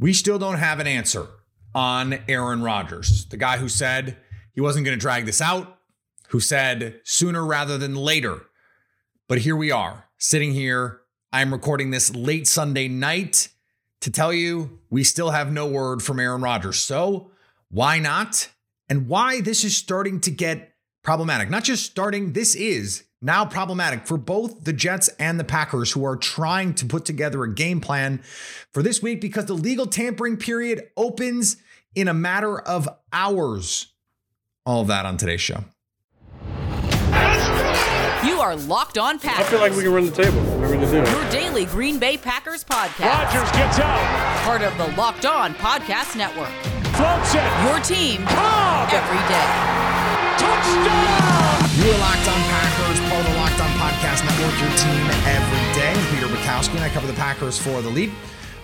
We still don't have an answer on Aaron Rodgers, the guy who said he wasn't going to drag this out, who said sooner rather than later. But here we are, sitting here. I'm recording this late Sunday night to tell you we still have no word from Aaron Rodgers. So, why not? And why this is starting to get problematic. Not just starting, this is now problematic for both the Jets and the Packers, who are trying to put together a game plan for this week because the legal tampering period opens in a matter of hours. All of that on today's show. You are Locked On Packers. I feel like we can run the table. Whatever to do. Your daily Green Bay Packers podcast. Rodgers gets out. Part of the Locked On Podcast Network. Floats it. Your team Cobb. every day. Touchdown. You are Locked On Podcast Network, your team every day. I'm Peter Bukowski, and I cover the Packers for the Leap.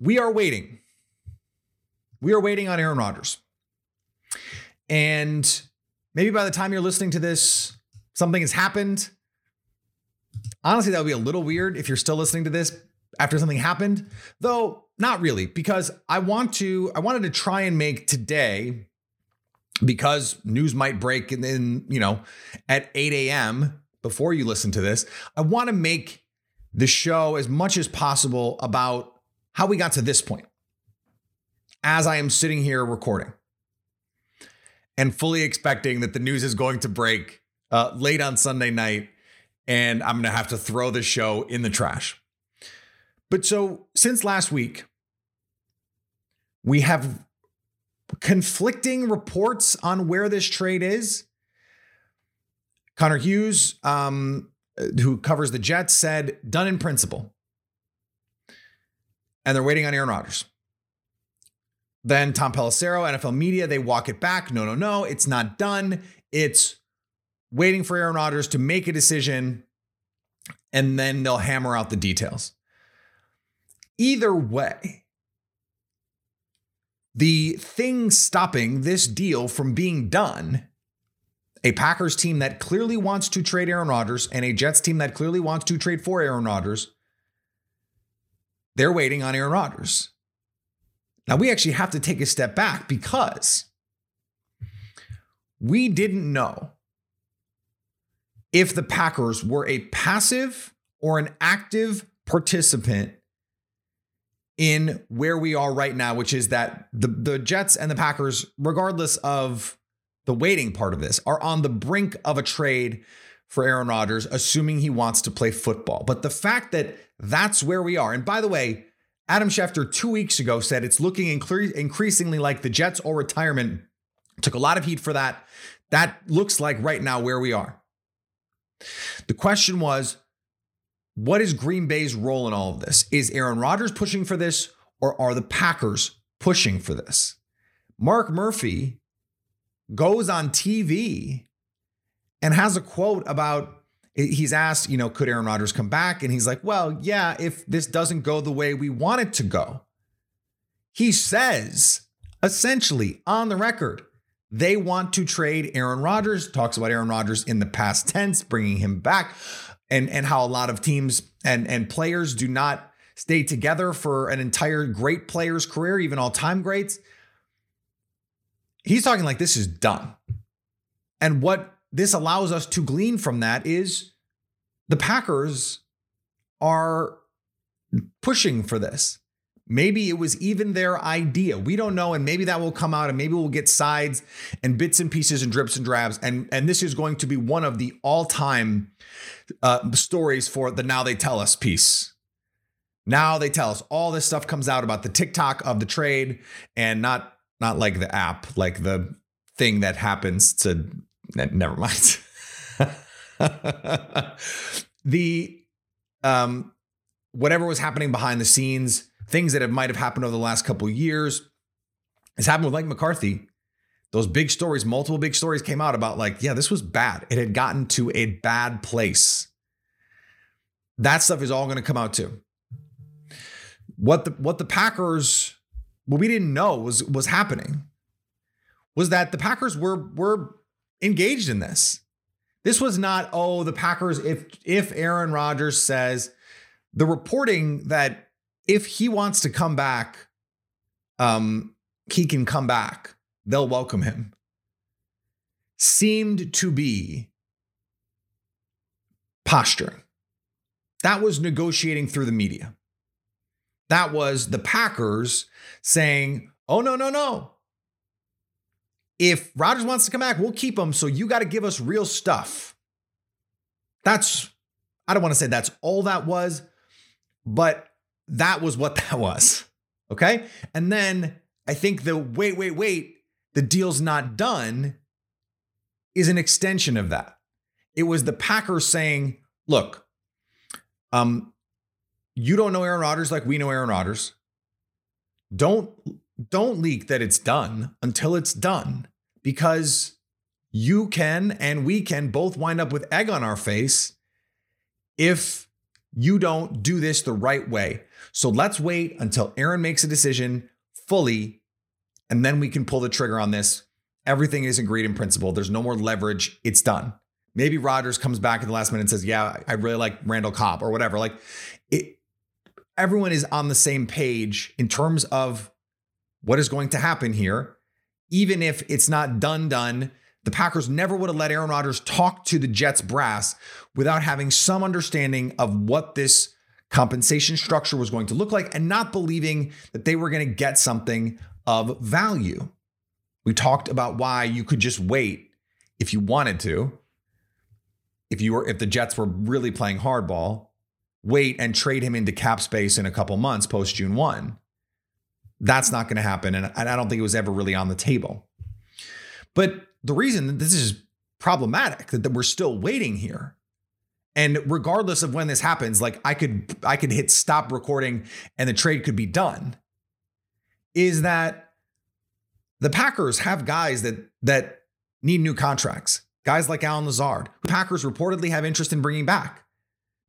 We are waiting. We are waiting on Aaron Rodgers. And maybe by the time you're listening to this, something has happened. Honestly, that would be a little weird if you're still listening to this after something happened, though not really, because I want to, I wanted to try and make today, because news might break and then, you know, at 8 a.m. before you listen to this, I want to make the show as much as possible about how we got to this point as I am sitting here recording and fully expecting that the news is going to break uh, late on Sunday night and I'm going to have to throw the show in the trash. But so since last week, we have conflicting reports on where this trade is. Connor Hughes, um, who covers the Jets, said done in principle and they're waiting on Aaron Rodgers. Then Tom Pelissero, NFL media, they walk it back. No, no, no, it's not done. It's waiting for Aaron Rodgers to make a decision, and then they'll hammer out the details. Either way, the thing stopping this deal from being done, a Packers team that clearly wants to trade Aaron Rodgers and a Jets team that clearly wants to trade for Aaron Rodgers, they're waiting on Aaron Rodgers. Now, we actually have to take a step back because we didn't know if the Packers were a passive or an active participant in where we are right now, which is that the, the Jets and the Packers, regardless of the waiting part of this, are on the brink of a trade for Aaron Rodgers, assuming he wants to play football. But the fact that that's where we are, and by the way, Adam Schefter two weeks ago said it's looking increasingly like the Jets or retirement. Took a lot of heat for that. That looks like right now where we are. The question was, what is Green Bay's role in all of this? Is Aaron Rodgers pushing for this or are the Packers pushing for this? Mark Murphy goes on TV and has a quote about he's asked, you know, could Aaron Rodgers come back? And he's like, well, yeah, if this doesn't go the way we want it to go. He says, essentially, on the record, they want to trade Aaron Rodgers, talks about Aaron Rodgers in the past tense, bringing him back, and, and how a lot of teams and, and players do not stay together for an entire great player's career, even all time greats. He's talking like this is done. And what this allows us to glean from that is the Packers are pushing for this. Maybe it was even their idea. We don't know, and maybe that will come out, and maybe we'll get sides and bits and pieces and drips and drabs. And and this is going to be one of the all-time uh, stories for the Now They Tell Us piece. Now they tell us all this stuff comes out about the TikTok of the trade, and not not like the app, like the thing that happens to never mind. the um whatever was happening behind the scenes things that have might have happened over the last couple years. has happened with Mike McCarthy. Those big stories, multiple big stories came out about like, yeah, this was bad. It had gotten to a bad place. That stuff is all going to come out too. What the what the Packers what we didn't know was was happening was that the Packers were were engaged in this. This was not oh the Packers if if Aaron Rodgers says the reporting that if he wants to come back um he can come back. They'll welcome him. Seemed to be posturing. That was negotiating through the media. That was the Packers saying, oh, no, no, no. If Rodgers wants to come back, we'll keep him. So you got to give us real stuff. That's, I don't want to say that's all that was, but that was what that was. Okay. And then I think the wait, wait, wait, the deal's not done is an extension of that. It was the Packers saying, look, um, you don't know Aaron Rodgers like we know Aaron Rodgers. Don't don't leak that it's done until it's done because you can and we can both wind up with egg on our face if you don't do this the right way. So let's wait until Aaron makes a decision fully and then we can pull the trigger on this. Everything is agreed in principle. There's no more leverage. It's done. Maybe Rodgers comes back at the last minute and says, "Yeah, I really like Randall Cobb" or whatever. Like it everyone is on the same page in terms of what is going to happen here. Even if it's not done, done, the Packers never would have let Aaron Rodgers talk to the Jets brass without having some understanding of what this compensation structure was going to look like and not believing that they were going to get something of value. We talked about why you could just wait if you wanted to. If you were if the Jets were really playing hardball wait and trade him into cap space in a couple months post June 1. That's not going to happen. And I don't think it was ever really on the table. But the reason that this is problematic, that we're still waiting here, and regardless of when this happens, like I could I could hit stop recording and the trade could be done, is that the Packers have guys that that need new contracts. Guys like Allen Lazard, Packers reportedly have interest in bringing back.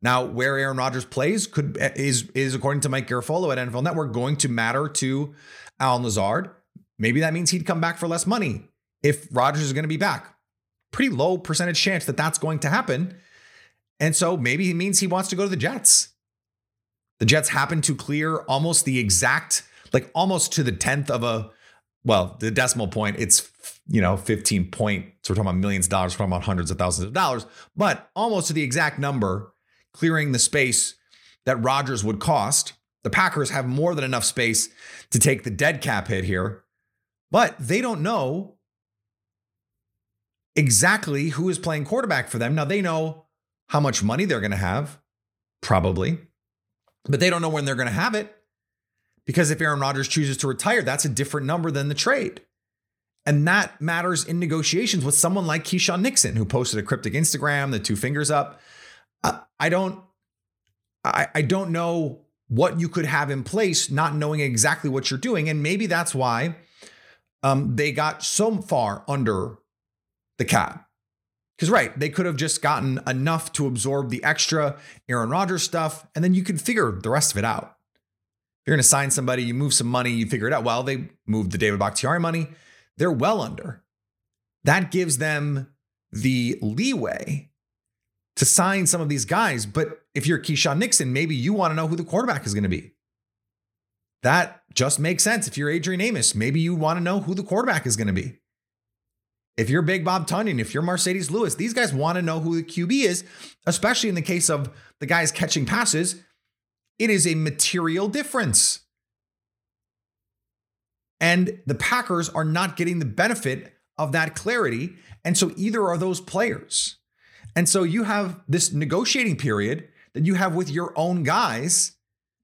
Now, where Aaron Rodgers plays could is is according to Mike Garafolo at NFL Network going to matter to Allen Lazard. Maybe that means he'd come back for less money if Rodgers is going to be back. Pretty low percentage chance that that's going to happen. And so maybe it means he wants to go to the Jets. The Jets happen to clear almost the exact, like almost to the 10th of a, well, the decimal point, it's, you know, 15 point. So we're talking about millions of dollars, we're talking about hundreds of thousands of dollars, but almost to the exact number clearing the space that Rodgers would cost. The Packers have more than enough space to take the dead cap hit here, but they don't know exactly who is playing quarterback for them. Now they know how much money they're going to have, probably, but they don't know when they're going to have it. Because if Aaron Rodgers chooses to retire, that's a different number than the trade. And that matters in negotiations with someone like Keisean Nixon, who posted a cryptic Instagram, the two fingers up. I don't I, I don't know what you could have in place, not knowing exactly what you're doing. And maybe that's why um, they got so far under the cap. Because, right, they could have just gotten enough to absorb the extra Aaron Rodgers stuff, and then you could figure the rest of it out. If you're going to sign somebody, you move some money, you figure it out. Well, they moved the David Bakhtiari money. They're well under. That gives them the leeway to sign some of these guys. But if you're Keisean Nixon, maybe you want to know who the quarterback is going to be. That just makes sense. If you're Adrian Amos, maybe you want to know who the quarterback is going to be. If you're Big Bob Tonyan, if you're Marcedes Lewis, these guys want to know who the QB is, especially in the case of the guys catching passes. It is a material difference. And the Packers are not getting the benefit of that clarity. And so either are those players. And so you have this negotiating period that you have with your own guys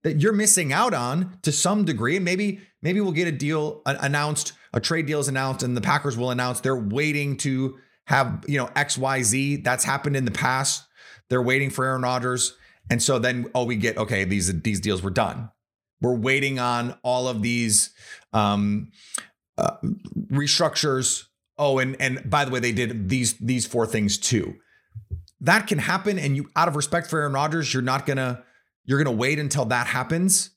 that you're missing out on to some degree. And maybe maybe we'll get a deal announced, a trade deal is announced, and the Packers will announce they're waiting to have you know X Y Z. That's happened in the past. They're waiting for Aaron Rodgers, and so then oh we get okay these these deals were done. We're waiting on all of these um, uh, restructures. Oh, and and by the way, they did these these four things too. That can happen, and you, out of respect for Aaron Rodgers, you're not gonna you're gonna wait until that happens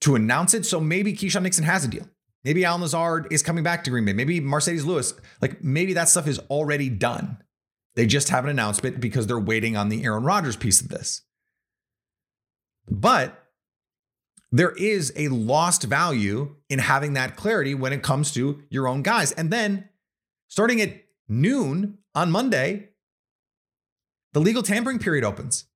to announce it. So maybe Keisean Nixon has a deal. Maybe Allen Lazard is coming back to Green Bay. Maybe Marcedes Lewis, like maybe that stuff is already done. They just haven't announced it because they're waiting on the Aaron Rodgers piece of this. But there is a lost value in having that clarity when it comes to your own guys. And then starting at noon on Monday, the legal tampering period opens.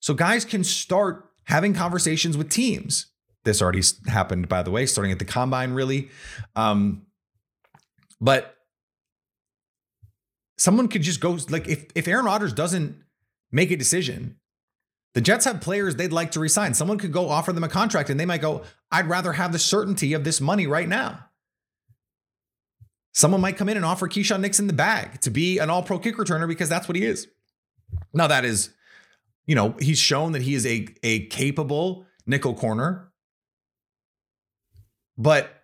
So guys can start having conversations with teams. This already happened, by the way, starting at the combine, really. Um, but someone could just go like if if Aaron Rodgers doesn't make a decision, the Jets have players they'd like to resign. Someone could go offer them a contract and they might go, I'd rather have the certainty of this money right now. Someone might come in and offer Keisean Nixon the bag to be an all pro kick returner because that's what he is. Now, that is, you know, he's shown that he is a, a capable nickel corner but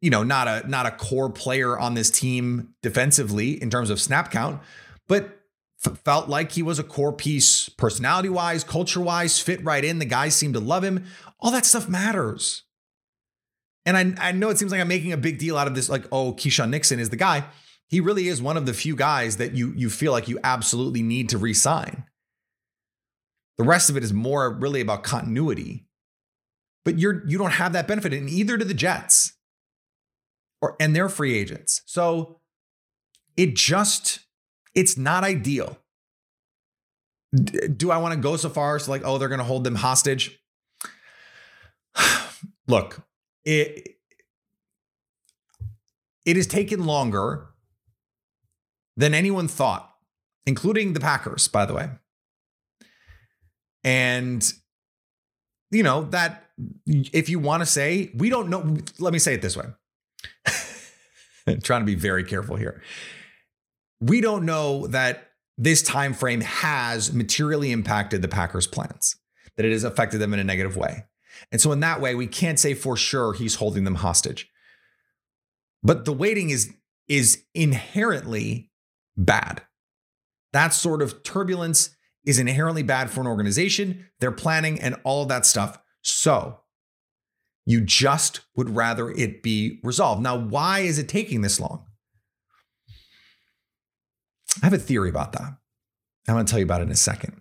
you know, not a not a core player on this team defensively in terms of snap count, but f- felt like he was a core piece personality wise, culture wise, fit right in. The guys seemed to love him. All that stuff matters. And I, I know it seems like I'm making a big deal out of this, like, oh, Keisean Nixon is the guy. He really is one of the few guys that you you feel like you absolutely need to re-sign. The rest of it is more really about continuity but you're you don't have that benefit, and either do the Jets, or and they're free agents. So it just it's not ideal. Do I want to go so far as like, oh, they're to hold them hostage? Look, it it has taken longer than anyone thought, including the Packers, by the way. And you know that if you want to say, we don't know, let me say it this way. trying to be very careful here. We don't know that this time frame has materially impacted the Packers' plans, that it has affected them in a negative way. And so in that way, we can't say for sure he's holding them hostage. But the waiting is is inherently bad. That sort of turbulence is inherently bad for an organization, their planning and all of that stuff. So you just would rather it be resolved. Now, why is it taking this long? I have a theory about that. I'm going to tell you about it in a second.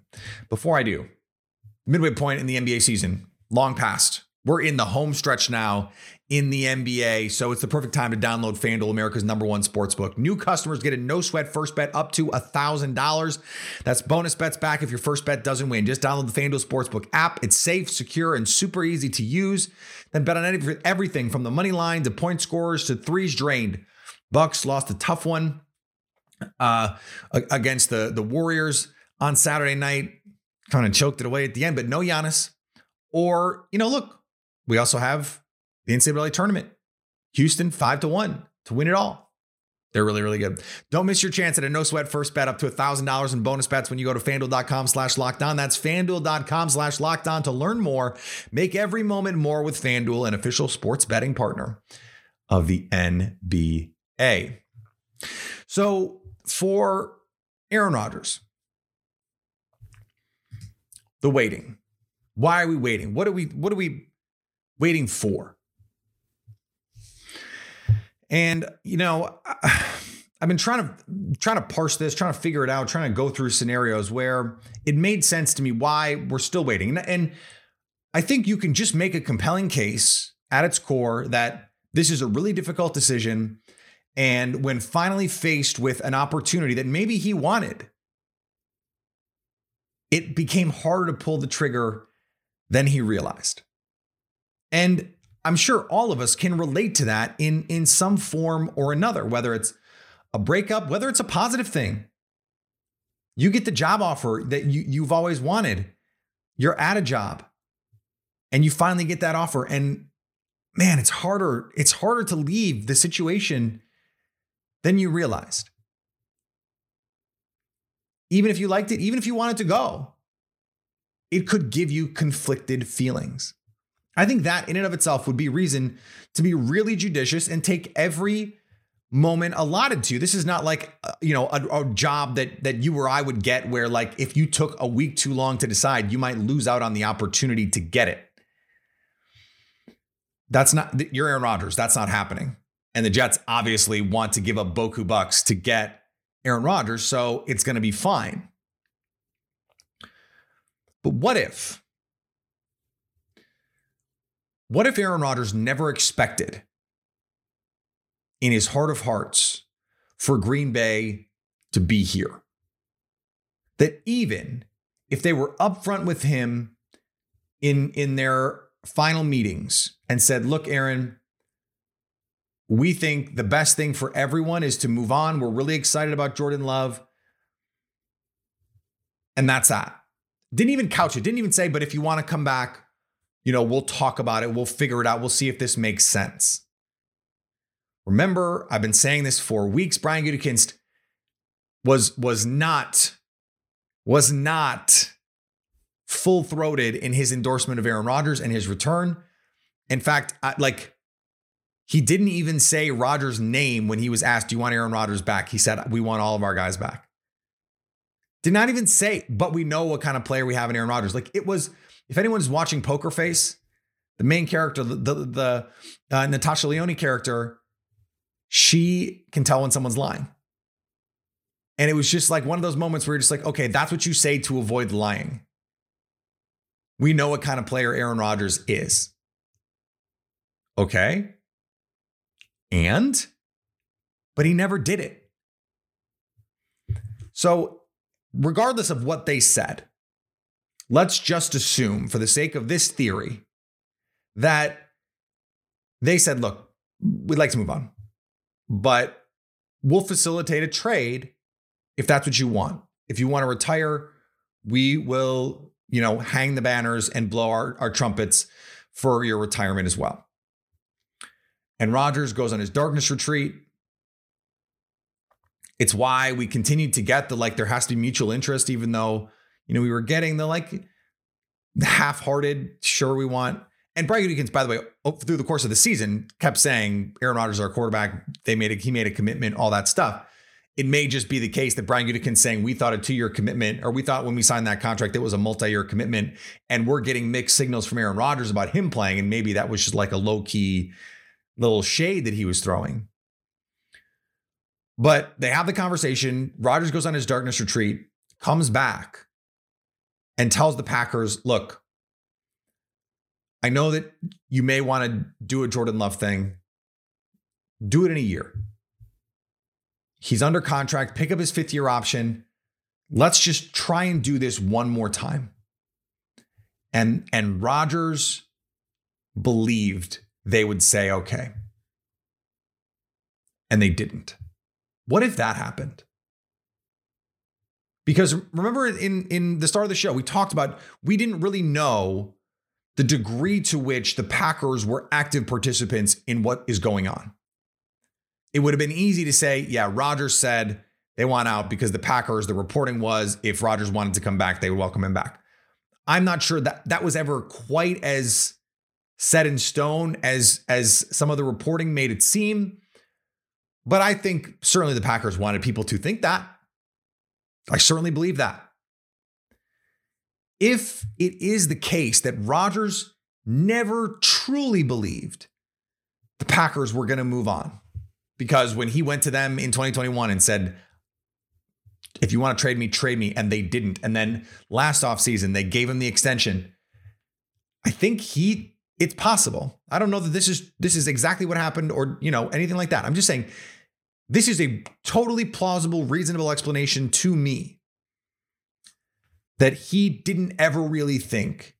Before I do, midway point in the NBA season, long past. We're in the home stretch now in the NBA, so it's the perfect time to download FanDuel, America's number one sports book. New customers get a no sweat first bet up to $1,000. That's bonus bets back if your first bet doesn't win. Just download the FanDuel Sportsbook app. It's safe, secure, and super easy to use. Then bet on everything from the money line to point scores to threes drained. Bucks lost a tough one uh, against the, the Warriors on Saturday night. Kind of choked it away at the end, but no Giannis. Or, you know, look, we also have the NCAA tournament. Houston five to one to win it all. They're really, really good. Don't miss your chance at a no sweat first bet up to $1,000 in bonus bets when you go to fanduel.com slash locked on. That's fanduel.com slash locked on to learn more. Make every moment more with Fanduel, an official sports betting partner of the NBA. So for Aaron Rodgers, the waiting. Why are we waiting? What are we, what are we waiting for. And you know, I've been trying to trying to parse this, trying to figure it out, trying to go through scenarios where it made sense to me why we're still waiting. And I think you can just make a compelling case at its core that this is a really difficult decision. And when finally faced with an opportunity that maybe he wanted, it became harder to pull the trigger than he realized. And I'm sure all of us can relate to that in, in some form or another, whether it's a breakup, whether it's a positive thing. You get the job offer that you, you've always wanted. You're at a job and you finally get that offer. And man, it's harder. It's harder to leave the situation than you realized. Even if you liked it, even if you wanted to go, it could give you conflicted feelings. I think that in and of itself would be reason to be really judicious and take every moment allotted to you. This is not like uh, you know a, a, job that that you or I would get where like if you took a week too long to decide, you might lose out on the opportunity to get it. That's not you're Aaron Rodgers. That's not happening. And the Jets obviously want to give up Boku bucks to get Aaron Rodgers, so it's going to be fine. But what if? What if Aaron Rodgers never expected in his heart of hearts for Green Bay to be here? That even if they were upfront with him in, in their final meetings and said, look, Aaron, we think the best thing for everyone is to move on. We're really excited about Jordan Love. And that's that. Didn't even couch it, didn't even say, but if you want to come back, you know, we'll talk about it. We'll figure it out. We'll see if this makes sense. Remember, I've been saying this for weeks. Brian Gutekunst was was not was not full throated in his endorsement of Aaron Rodgers and his return. In fact, I, like he didn't even say Rodgers' name when he was asked, "Do you want Aaron Rodgers back?" He said, "We want all of our guys back." Did not even say, but we know what kind of player we have in Aaron Rodgers. Like it was, if anyone's watching Poker Face, the main character, the the, the uh, Natasha Lyonne character, she can tell when someone's lying. And it was just like one of those moments where you're just like, okay, that's what you say to avoid lying. We know what kind of player Aaron Rodgers is. Okay. And, but he never did it. So regardless of what they said, let's just assume, for the sake of this theory, that they said, look, we'd like to move on, but we'll facilitate a trade if that's what you want. If you want to retire, we will, you know, hang the banners and blow our, our trumpets for your retirement as well. And Rodgers goes on his darkness retreat. It's why we continued to get the like there has to be mutual interest, even though you know we were getting the like half-hearted. Sure, we want. And Brian Gutekunst, by the way, through the course of the season, kept saying Aaron Rodgers is our quarterback. They made a, he made a commitment, all that stuff. It may just be the case that Brian Gutekunst saying we thought a two-year commitment, or we thought when we signed that contract it was a multi-year commitment, and we're getting mixed signals from Aaron Rodgers about him playing, and maybe that was just like a low-key little shade that he was throwing. But they have the conversation. Rodgers goes on his darkness retreat, comes back, and tells the Packers, look, I know that you may want to do a Jordan Love thing. Do it in a year. He's under contract, pick up his fifth year option. Let's just try and do this one more time. And and Rodgers believed they would say okay. And they didn't. What if that happened? Because remember in, in the start of the show, we talked about we didn't really know the degree to which the Packers were active participants in what is going on. It would have been easy to say, yeah, Rodgers said they want out because the Packers, the reporting was if Rodgers wanted to come back, they would welcome him back. I'm not sure that that was ever quite as set in stone as as some of the reporting made it seem. But I think certainly the Packers wanted people to think that. I certainly believe that. If it is the case that Rodgers never truly believed the Packers were going to move on, because when he went to them in 2021 and said, if you want to trade me, trade me, and they didn't. And then last offseason, they gave him the extension. I think he it's possible. I don't know that this is this is exactly what happened or, you know, anything like that. I'm just saying this is a totally plausible, reasonable explanation to me that he didn't ever really think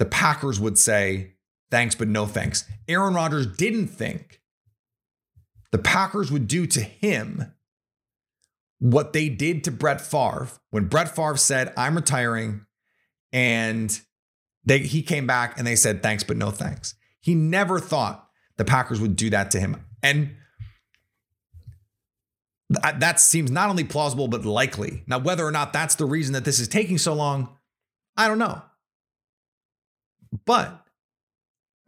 the Packers would say thanks but no thanks. Aaron Rodgers didn't think the Packers would do to him what they did to Brett Favre when Brett Favre said, I'm retiring and they, he came back and they said thanks, but no thanks. He never thought the Packers would do that to him. And that seems not only plausible, but likely. Now, whether or not that's the reason that this is taking so long, I don't know. But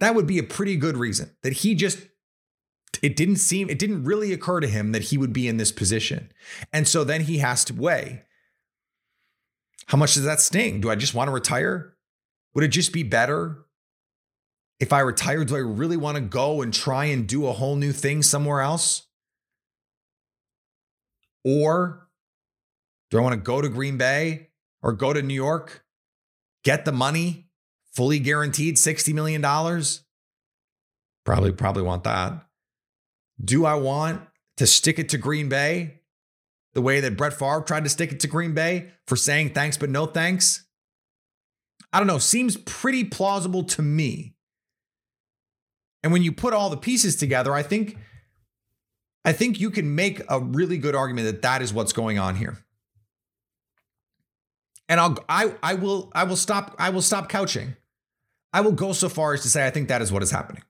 that would be a pretty good reason that he just it didn't seem it didn't really occur to him that he would be in this position. And so then he has to weigh how much does that sting? Do I just want to retire? Would it just be better if I retire? Do I really want to go and try and do a whole new thing somewhere else? Or do I want to go to Green Bay or go to New York, get the money, fully guaranteed $60 million? Probably, probably want that. Do I want to stick it to Green Bay the way that Brett Favre tried to stick it to Green Bay for saying thanks but no thanks? I don't know. Seems pretty plausible to me. And when you put all the pieces together, I think I think you can make a really good argument that that is what's going on here. And I'll I I will I will stop I will stop couching. I will go so far as to say I think that is what is happening.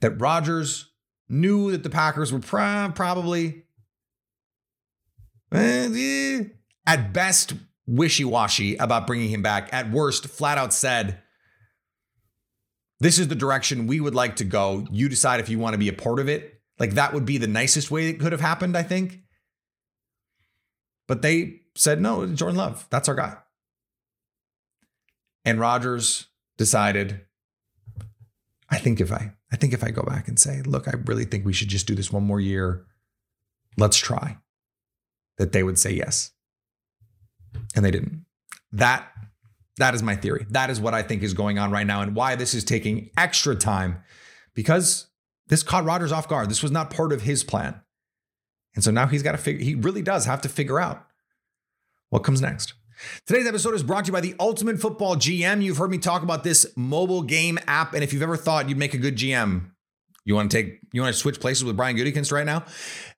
That Rodgers knew that the Packers were probably eh, at best wishy-washy about bringing him back. At worst, flat out said this is the direction we would like to go. You decide if you want to be a part of it. Like that would be the nicest way it could have happened, I think. But they said, no, Jordan Love, that's our guy. And Rodgers decided, I think if I, I think if I go back and say, look, I really think we should just do this one more year, let's try, that they would say yes. And they didn't. That that is my theory. That is what I think is going on right now and why this is taking extra time because this caught Rodgers off guard. This was not part of his plan. And so now he's got to figure, he really does have to figure out what comes next. Today's episode is brought to you by the Ultimate Football GM. You've heard me talk about this mobile game app. And if you've ever thought you'd make a good GM, you want to take, you want to switch places with Brian Gutekunst right now,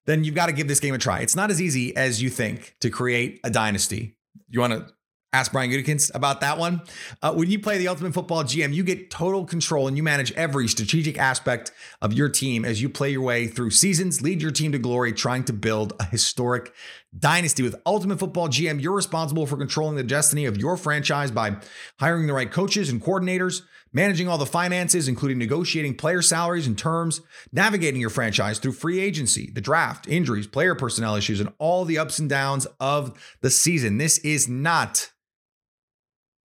then you've got to give this game a try. It's not as easy as you think to create a dynasty. You want to Ask Brian Gutekunst about that one. Uh, when you play the Ultimate Football GM, you get total control and you manage every strategic aspect of your team as you play your way through seasons, lead your team to glory, trying to build a historic dynasty. With Ultimate Football GM, you're responsible for controlling the destiny of your franchise by hiring the right coaches and coordinators, managing all the finances, including negotiating player salaries and terms, navigating your franchise through free agency, the draft, injuries, player personnel issues, and all the ups and downs of the season. This is not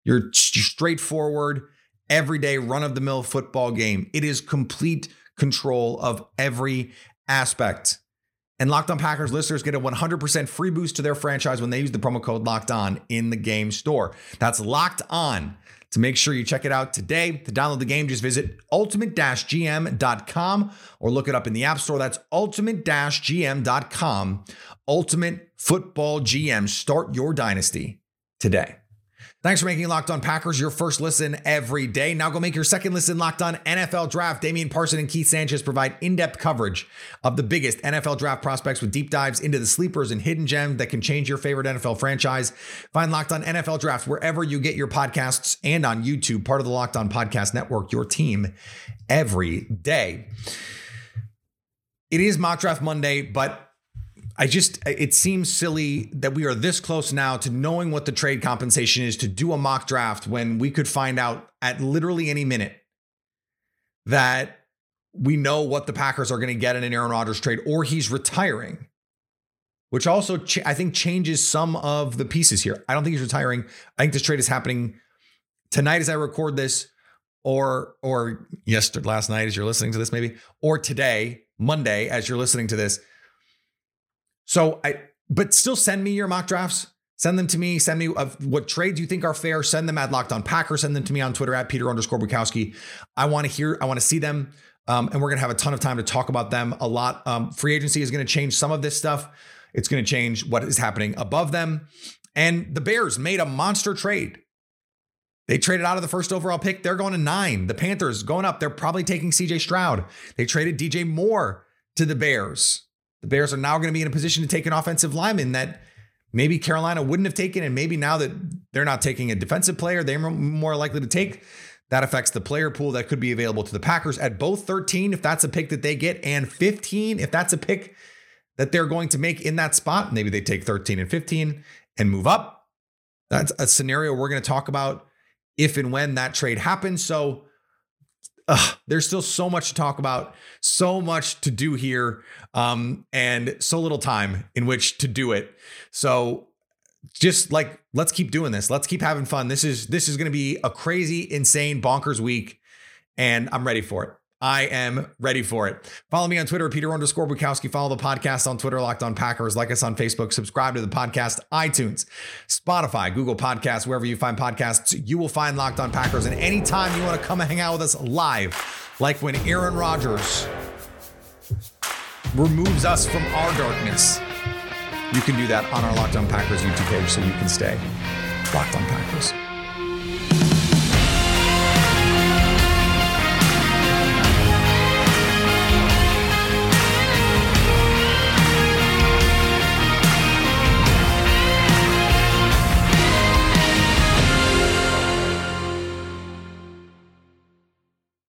your straightforward, everyday run of the mill football game. It is complete control of every aspect. And Locked On Packers listeners get a 100% free boost to their franchise when they use the promo code Locked On in the game store. That's Locked On. To make sure you check it out today, to download the game, just visit ultimate-gm.com or look it up in the App Store. That's ultimate-gm.com. Ultimate Football GM. Start your dynasty today. Thanks for making Locked On Packers your first listen every day. Now go make your second listen Locked On NFL Draft. Damian Parson and Keith Sanchez provide in-depth coverage of the biggest NFL draft prospects with deep dives into the sleepers and hidden gems that can change your favorite NFL franchise. Find Locked On NFL Draft wherever you get your podcasts and on YouTube, part of the Locked On Podcast Network, your team every day. It is Mock Draft Monday, but I just, it seems silly that we are this close now to knowing what the trade compensation is to do a mock draft when we could find out at literally any minute that we know what the Packers are going to get in an Aaron Rodgers trade or he's retiring, which also ch- I think changes some of the pieces here. I don't think he's retiring. I think this trade is happening tonight as I record this or or yesterday last night as you're listening to this maybe or today Monday as you're listening to this so I, but still send me your mock drafts. Send them to me. Send me of what trades you think are fair. Send them at Locked On Packer. Send them to me on Twitter at Peter underscore Bukowski. I want to hear. I want to see them, um, and we're gonna have a ton of time to talk about them. A lot. Um, free agency is gonna change some of this stuff. It's gonna change what is happening above them. And the Bears made a monster trade. They traded out of the first overall pick. They're going to nine. The Panthers going up. They're probably taking CJ Stroud. They traded DJ Moore to the Bears. The Bears are now going to be in a position to take an offensive lineman that maybe Carolina wouldn't have taken. And maybe now that they're not taking a defensive player, they're more likely to take. That affects the player pool that could be available to the Packers at both 13, if that's a pick that they get, and 15, if that's a pick that they're going to make in that spot. Maybe they take 13 and 15 and move up. That's a scenario we're going to talk about if and when that trade happens. So there's still so much to talk about, so much to do here, um, and so little time in which to do it. So just like let's keep doing this. Let's keep having fun. This is this is going to be a crazy, insane, bonkers week, and I'm ready for it. I am ready for it. Follow me on Twitter, Peter underscore Bukowski. Follow the podcast on Twitter, Locked on Packers. Like us on Facebook. Subscribe to the podcast, iTunes, Spotify, Google Podcasts, wherever you find podcasts. You will find Locked on Packers. And anytime you want to come and hang out with us live, like when Aaron Rodgers removes us from our darkness, you can do that on our Locked on Packers YouTube page so you can stay Locked on Packers.